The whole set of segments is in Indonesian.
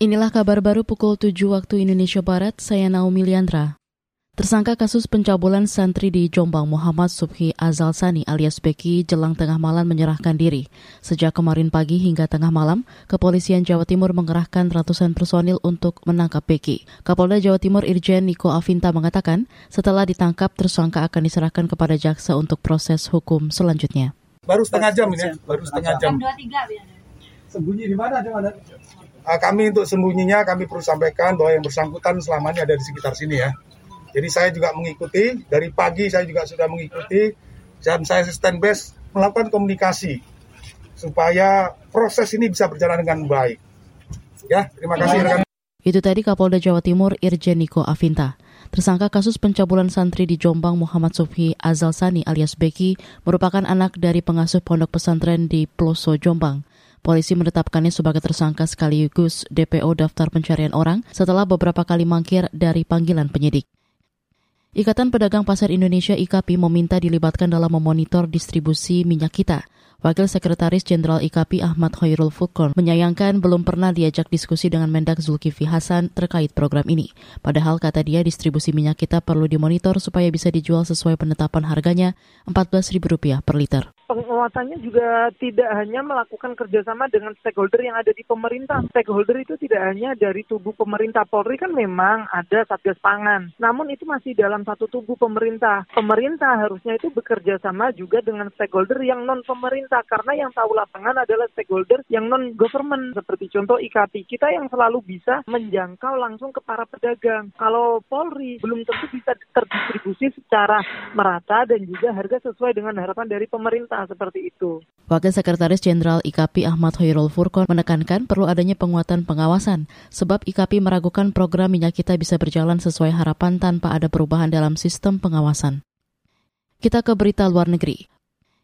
Inilah kabar baru pukul 7 waktu Indonesia Barat, saya Naomi Liandra. Tersangka kasus pencabulan santri di Jombang Muhammad Subhi Azal Sani alias Beki jelang tengah malam menyerahkan diri. Sejak kemarin pagi hingga tengah malam, kepolisian Jawa Timur mengerahkan ratusan personil untuk menangkap Beki. Kapolda Jawa Timur Irjen Niko Avinta mengatakan, setelah ditangkap tersangka akan diserahkan kepada jaksa untuk proses hukum selanjutnya. Baru setengah jam ini, ya, baru setengah jam. Sembunyi di mana? Di mana? Uh, kami untuk sembunyinya kami perlu sampaikan bahwa yang bersangkutan selama ini ada di sekitar sini ya. Jadi saya juga mengikuti, dari pagi saya juga sudah mengikuti, dan saya stand base melakukan komunikasi supaya proses ini bisa berjalan dengan baik. Ya, terima kasih rekan. Itu tadi Kapolda Jawa Timur Irjen Niko Avinta. Tersangka kasus pencabulan santri di Jombang Muhammad Sufi Azal Sani alias Beki merupakan anak dari pengasuh pondok pesantren di Ploso Jombang. Polisi menetapkannya sebagai tersangka sekaligus DPO daftar pencarian orang setelah beberapa kali mangkir dari panggilan penyidik. Ikatan Pedagang Pasar Indonesia IKAPI meminta dilibatkan dalam memonitor distribusi minyak kita. Wakil Sekretaris Jenderal IKAPI Ahmad Hoirul Fukon menyayangkan belum pernah diajak diskusi dengan Mendak Zulkifli Hasan terkait program ini. Padahal kata dia distribusi minyak kita perlu dimonitor supaya bisa dijual sesuai penetapan harganya Rp14.000 per liter penguatannya juga tidak hanya melakukan kerjasama dengan stakeholder yang ada di pemerintah. Stakeholder itu tidak hanya dari tubuh pemerintah Polri kan memang ada satgas pangan, namun itu masih dalam satu tubuh pemerintah. Pemerintah harusnya itu bekerja sama juga dengan stakeholder yang non pemerintah karena yang tahu lapangan adalah stakeholder yang non government seperti contoh IKP kita yang selalu bisa menjangkau langsung ke para pedagang. Kalau Polri belum tentu bisa terdistribusi secara merata dan juga harga sesuai dengan harapan dari pemerintah seperti itu. Wakil Sekretaris Jenderal IKAPI Ahmad Hoirul Furkon menekankan perlu adanya penguatan pengawasan, sebab IKAPI meragukan program minyak kita bisa berjalan sesuai harapan tanpa ada perubahan dalam sistem pengawasan. Kita ke berita luar negeri.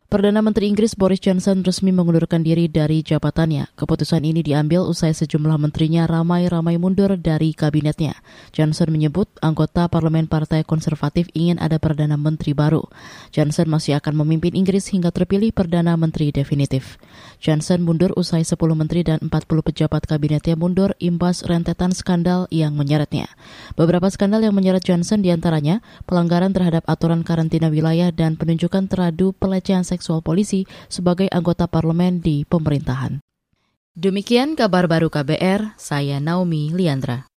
Perdana Menteri Inggris Boris Johnson resmi mengundurkan diri dari jabatannya. Keputusan ini diambil usai sejumlah menterinya ramai-ramai mundur dari kabinetnya. Johnson menyebut anggota parlemen Partai Konservatif ingin ada Perdana Menteri baru. Johnson masih akan memimpin Inggris hingga terpilih Perdana Menteri definitif. Johnson mundur usai 10 menteri dan 40 pejabat kabinetnya mundur imbas rentetan skandal yang menyeretnya. Beberapa skandal yang menyeret Johnson di antaranya pelanggaran terhadap aturan karantina wilayah dan penunjukan teradu pelecehan seksual polisi sebagai anggota parlemen di pemerintahan. Demikian kabar baru KBR, saya Naomi Liandra.